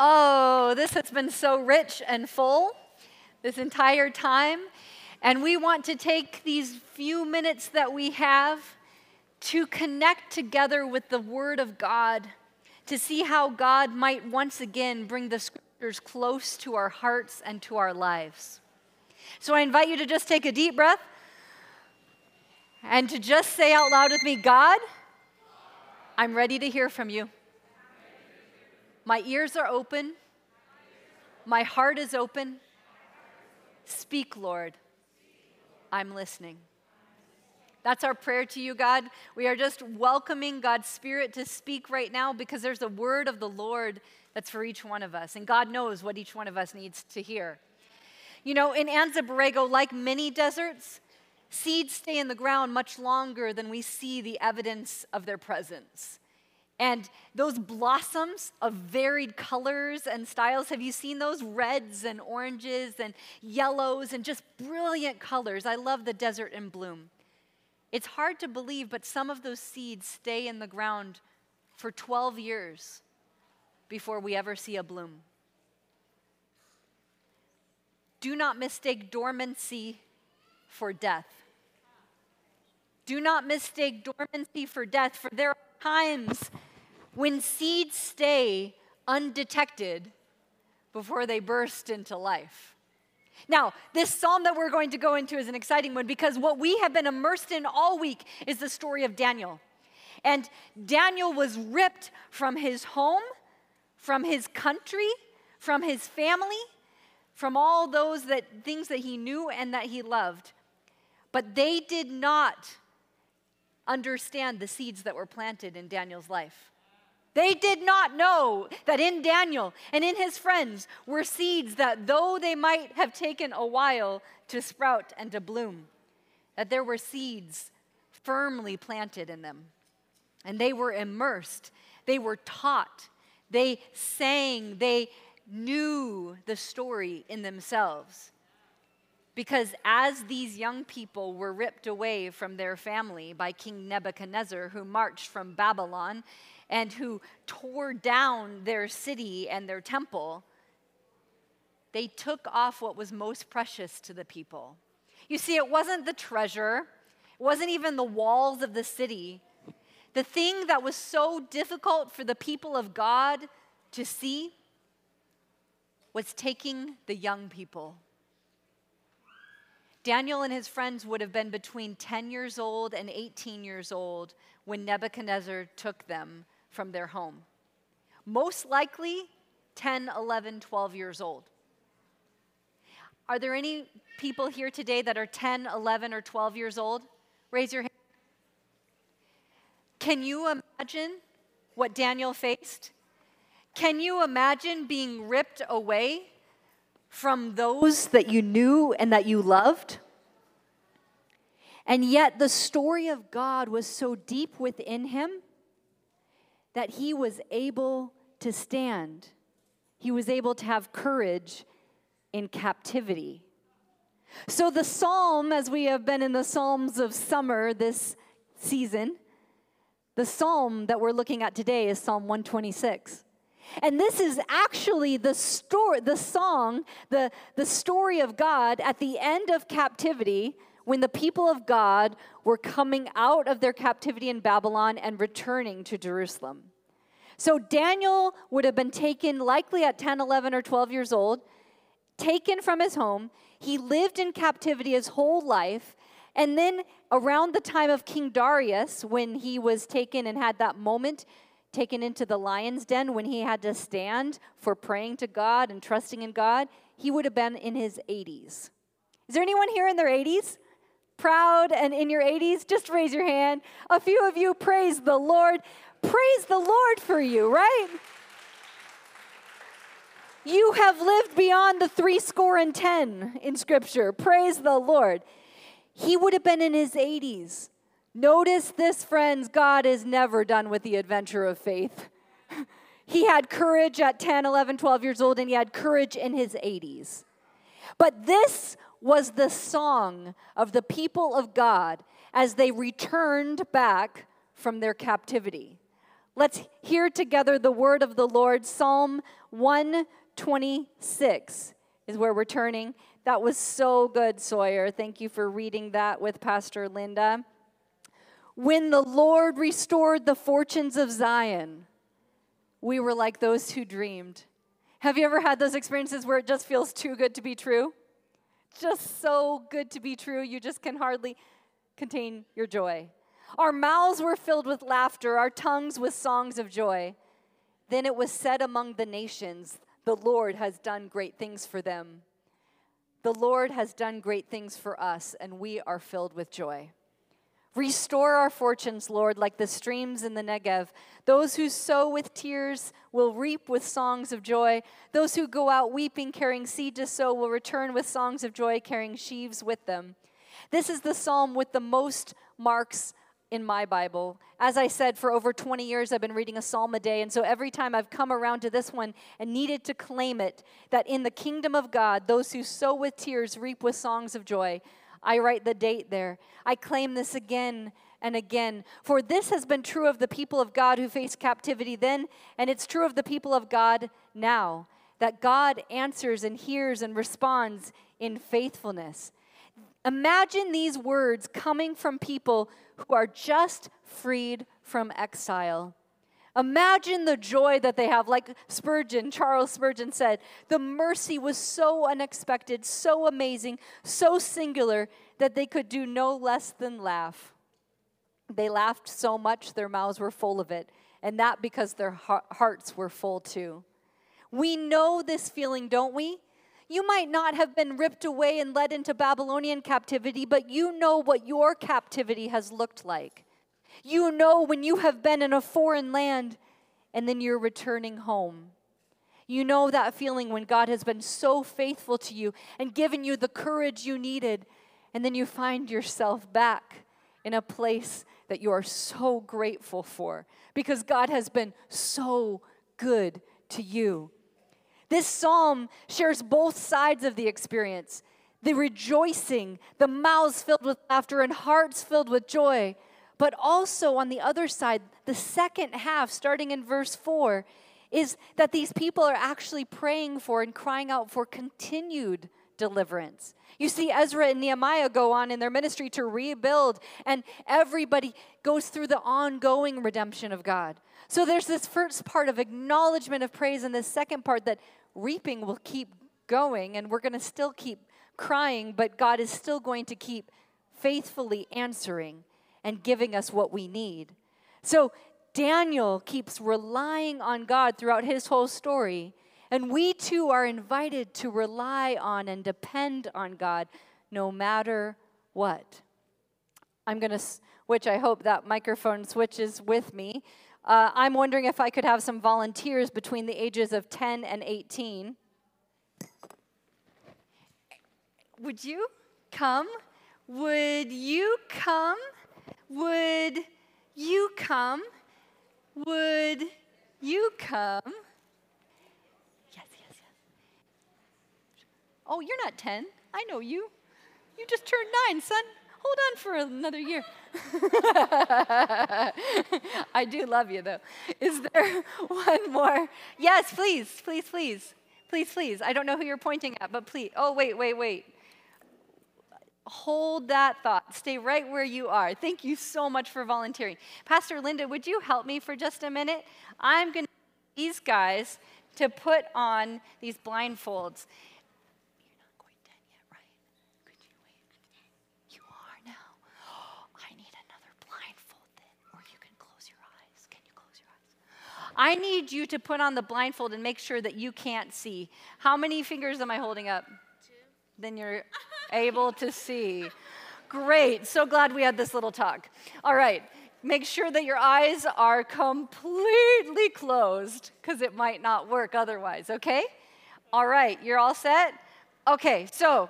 Oh, this has been so rich and full this entire time. And we want to take these few minutes that we have to connect together with the Word of God, to see how God might once again bring the Scriptures close to our hearts and to our lives. So I invite you to just take a deep breath and to just say out loud with me God, I'm ready to hear from you. My ears are open. My heart is open. Speak, Lord. I'm listening. That's our prayer to you, God. We are just welcoming God's Spirit to speak right now because there's a word of the Lord that's for each one of us. And God knows what each one of us needs to hear. You know, in Anza Borrego, like many deserts, seeds stay in the ground much longer than we see the evidence of their presence. And those blossoms of varied colors and styles, have you seen those? Reds and oranges and yellows and just brilliant colors. I love the desert in bloom. It's hard to believe, but some of those seeds stay in the ground for 12 years before we ever see a bloom. Do not mistake dormancy for death. Do not mistake dormancy for death, for there are times when seeds stay undetected before they burst into life. Now, this psalm that we're going to go into is an exciting one because what we have been immersed in all week is the story of Daniel. And Daniel was ripped from his home, from his country, from his family, from all those that things that he knew and that he loved. But they did not understand the seeds that were planted in Daniel's life. They did not know that in Daniel and in his friends were seeds that, though they might have taken a while to sprout and to bloom, that there were seeds firmly planted in them. And they were immersed, they were taught, they sang, they knew the story in themselves. Because as these young people were ripped away from their family by King Nebuchadnezzar, who marched from Babylon and who tore down their city and their temple, they took off what was most precious to the people. You see, it wasn't the treasure, it wasn't even the walls of the city. The thing that was so difficult for the people of God to see was taking the young people. Daniel and his friends would have been between 10 years old and 18 years old when Nebuchadnezzar took them from their home. Most likely 10, 11, 12 years old. Are there any people here today that are 10, 11, or 12 years old? Raise your hand. Can you imagine what Daniel faced? Can you imagine being ripped away from those that you knew and that you loved? And yet, the story of God was so deep within him that he was able to stand. He was able to have courage in captivity. So, the psalm, as we have been in the Psalms of summer this season, the psalm that we're looking at today is Psalm 126. And this is actually the story, the song, the, the story of God at the end of captivity when the people of God were coming out of their captivity in Babylon and returning to Jerusalem. So Daniel would have been taken likely at 10, 11, or 12 years old, taken from his home. He lived in captivity his whole life. And then around the time of King Darius, when he was taken and had that moment, taken into the lion's den, when he had to stand for praying to God and trusting in God, he would have been in his 80s. Is there anyone here in their 80s? proud and in your 80s, just raise your hand. A few of you praise the Lord. Praise the Lord for you, right? You have lived beyond the three score and ten in Scripture. Praise the Lord. He would have been in his 80s. Notice this, friends God is never done with the adventure of faith. he had courage at 10, 11, 12 years old, and he had courage in his 80s. But this was the song of the people of God as they returned back from their captivity. Let's hear together the word of the Lord. Psalm 126 is where we're turning. That was so good, Sawyer. Thank you for reading that with Pastor Linda. When the Lord restored the fortunes of Zion, we were like those who dreamed. Have you ever had those experiences where it just feels too good to be true? Just so good to be true, you just can hardly contain your joy. Our mouths were filled with laughter, our tongues with songs of joy. Then it was said among the nations, The Lord has done great things for them. The Lord has done great things for us, and we are filled with joy. Restore our fortunes, Lord, like the streams in the Negev. Those who sow with tears will reap with songs of joy. Those who go out weeping, carrying seed to sow, will return with songs of joy, carrying sheaves with them. This is the psalm with the most marks in my Bible. As I said, for over 20 years, I've been reading a psalm a day. And so every time I've come around to this one and needed to claim it, that in the kingdom of God, those who sow with tears reap with songs of joy, I write the date there. I claim this again and again. For this has been true of the people of God who faced captivity then, and it's true of the people of God now. That God answers and hears and responds in faithfulness. Imagine these words coming from people who are just freed from exile. Imagine the joy that they have. Like Spurgeon, Charles Spurgeon said, the mercy was so unexpected, so amazing, so singular that they could do no less than laugh. They laughed so much their mouths were full of it, and that because their hearts were full too. We know this feeling, don't we? You might not have been ripped away and led into Babylonian captivity, but you know what your captivity has looked like. You know when you have been in a foreign land and then you're returning home. You know that feeling when God has been so faithful to you and given you the courage you needed, and then you find yourself back in a place that you are so grateful for because God has been so good to you. This psalm shares both sides of the experience the rejoicing, the mouths filled with laughter, and hearts filled with joy. But also on the other side, the second half, starting in verse 4, is that these people are actually praying for and crying out for continued deliverance. You see, Ezra and Nehemiah go on in their ministry to rebuild, and everybody goes through the ongoing redemption of God. So there's this first part of acknowledgement of praise, and this second part that reaping will keep going and we're going to still keep crying, but God is still going to keep faithfully answering and giving us what we need. So Daniel keeps relying on God throughout his whole story, and we too are invited to rely on and depend on God no matter what. I'm going to switch, I hope that microphone switches with me. Uh, I'm wondering if I could have some volunteers between the ages of 10 and 18. Would you come? Would you come? Would you come? Would you come? Yes, yes, yes. Oh, you're not 10. I know you. You just turned nine, son hold on for another year. I do love you, though. Is there one more? Yes, please, please, please. Please, please. I don't know who you're pointing at, but please. Oh, wait, wait, wait. Hold that thought. Stay right where you are. Thank you so much for volunteering. Pastor Linda, would you help me for just a minute? I'm going to these guys to put on these blindfolds. I need you to put on the blindfold and make sure that you can't see. How many fingers am I holding up? Two. Then you're able to see. Great. So glad we had this little talk. All right. Make sure that your eyes are completely closed because it might not work otherwise, okay? All right. You're all set? Okay. So,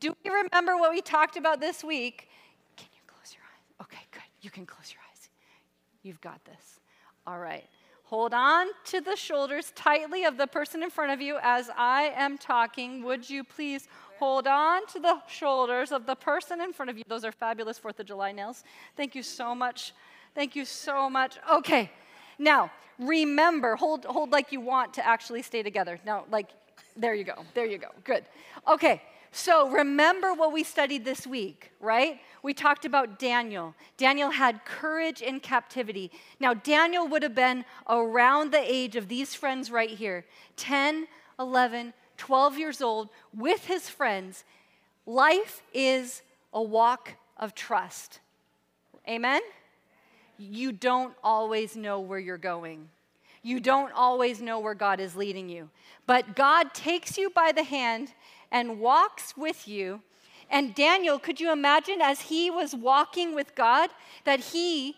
do we remember what we talked about this week? Can you close your eyes? Okay, good. You can close your eyes. You've got this. All right. Hold on to the shoulders tightly of the person in front of you as I am talking. Would you please hold on to the shoulders of the person in front of you? Those are fabulous 4th of July nails. Thank you so much. Thank you so much. Okay. Now, remember, hold, hold like you want to actually stay together. No, like, there you go. There you go. Good. Okay, so remember what we studied this week, right? We talked about Daniel. Daniel had courage in captivity. Now, Daniel would have been around the age of these friends right here 10, 11, 12 years old with his friends. Life is a walk of trust. Amen? You don't always know where you're going. You don't always know where God is leading you. But God takes you by the hand and walks with you. And Daniel, could you imagine as he was walking with God that he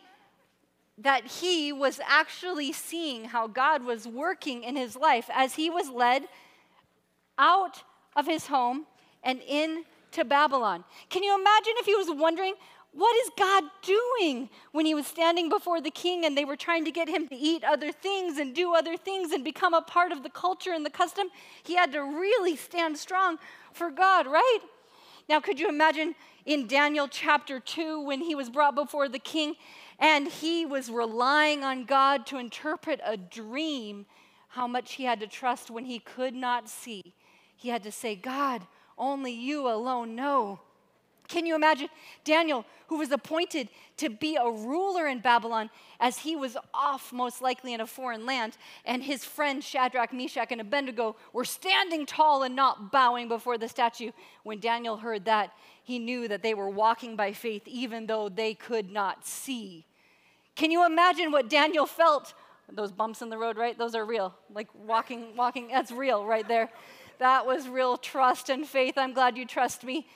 that he was actually seeing how God was working in his life as he was led out of his home and into Babylon. Can you imagine if he was wondering, what is God doing when he was standing before the king and they were trying to get him to eat other things and do other things and become a part of the culture and the custom? He had to really stand strong for God, right? Now, could you imagine in Daniel chapter 2 when he was brought before the king and he was relying on God to interpret a dream, how much he had to trust when he could not see? He had to say, God, only you alone know. Can you imagine Daniel, who was appointed to be a ruler in Babylon, as he was off, most likely in a foreign land, and his friends Shadrach, Meshach, and Abednego were standing tall and not bowing before the statue? When Daniel heard that, he knew that they were walking by faith, even though they could not see. Can you imagine what Daniel felt? Those bumps in the road, right? Those are real. Like walking, walking, that's real right there. That was real trust and faith. I'm glad you trust me.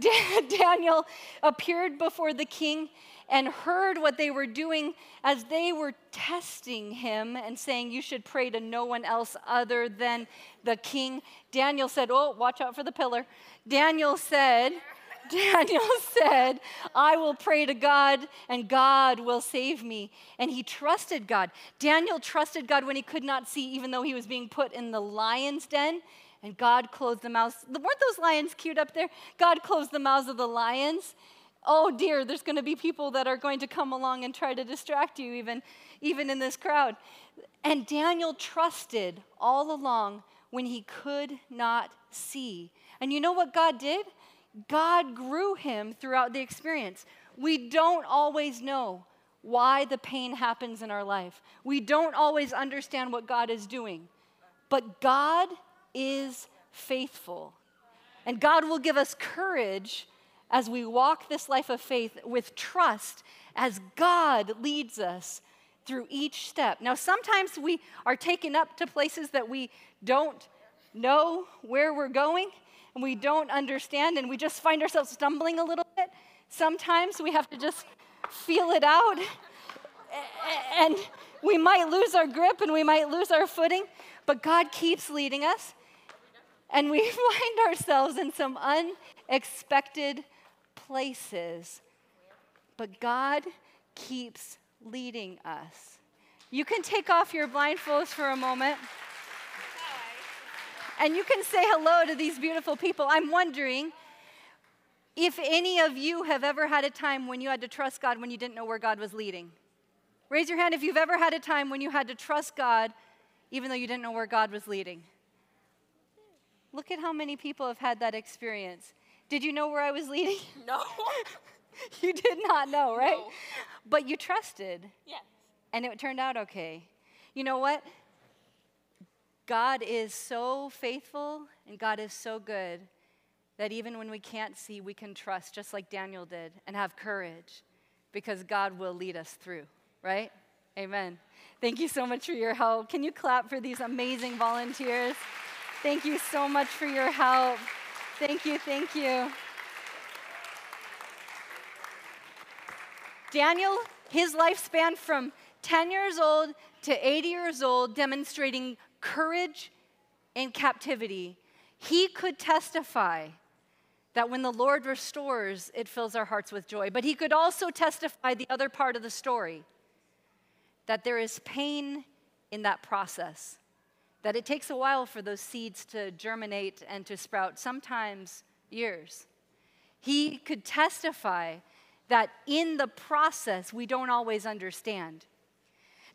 Daniel appeared before the king and heard what they were doing as they were testing him and saying, You should pray to no one else other than the king. Daniel said, Oh, watch out for the pillar. Daniel said, Daniel said, I will pray to God and God will save me. And he trusted God. Daniel trusted God when he could not see, even though he was being put in the lion's den. And God closed the mouths. Weren't those lions cute up there? God closed the mouths of the lions. Oh dear, there's going to be people that are going to come along and try to distract you, even, even in this crowd. And Daniel trusted all along when he could not see. And you know what God did? God grew him throughout the experience. We don't always know why the pain happens in our life. We don't always understand what God is doing. But God is faithful. And God will give us courage as we walk this life of faith with trust as God leads us through each step. Now, sometimes we are taken up to places that we don't know where we're going and we don't understand and we just find ourselves stumbling a little bit. Sometimes we have to just feel it out and we might lose our grip and we might lose our footing, but God keeps leading us and we find ourselves in some unexpected places. But God keeps leading us. You can take off your blindfolds for a moment. And you can say hello to these beautiful people. I'm wondering if any of you have ever had a time when you had to trust God when you didn't know where God was leading. Raise your hand if you've ever had a time when you had to trust God even though you didn't know where God was leading. Look at how many people have had that experience. Did you know where I was leading? No. you did not know, right? No. But you trusted. Yes. And it turned out okay. You know what? God is so faithful and God is so good that even when we can't see, we can trust, just like Daniel did, and have courage because God will lead us through, right? Amen. Thank you so much for your help. Can you clap for these amazing volunteers? Thank you so much for your help. Thank you, thank you. Daniel, his lifespan from 10 years old to 80 years old, demonstrating courage in captivity. He could testify that when the Lord restores, it fills our hearts with joy. But he could also testify the other part of the story that there is pain in that process that it takes a while for those seeds to germinate and to sprout, sometimes years. He could testify that in the process, we don't always understand.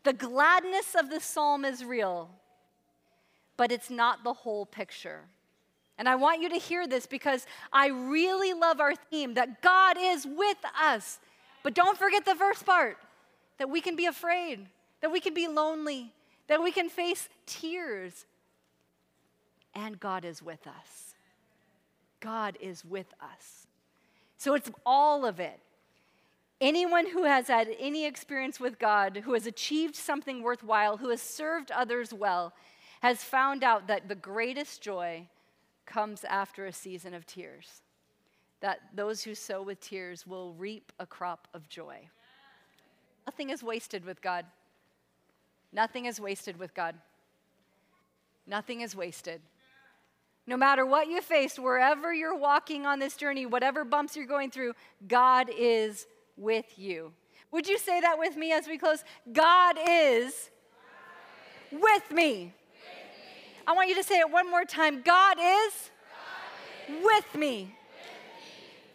The gladness of the psalm is real, but it's not the whole picture. And I want you to hear this because I really love our theme that God is with us. But don't forget the first part that we can be afraid, that we can be lonely, that we can face tears. And God is with us. God is with us. So it's all of it. Anyone who has had any experience with God, who has achieved something worthwhile, who has served others well, has found out that the greatest joy comes after a season of tears. That those who sow with tears will reap a crop of joy. Nothing is wasted with God. Nothing is wasted with God. Nothing is wasted. No matter what you face, wherever you're walking on this journey, whatever bumps you're going through, God is with you. Would you say that with me as we close? God is, with, me. I want you to say it one more time. God is, with, me.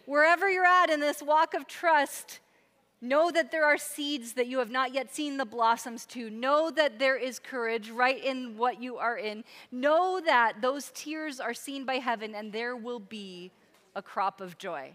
Wherever you're at in this walk of trust, Know that there are seeds that you have not yet seen the blossoms to. Know that there is courage right in what you are in. Know that those tears are seen by heaven and there will be a crop of joy.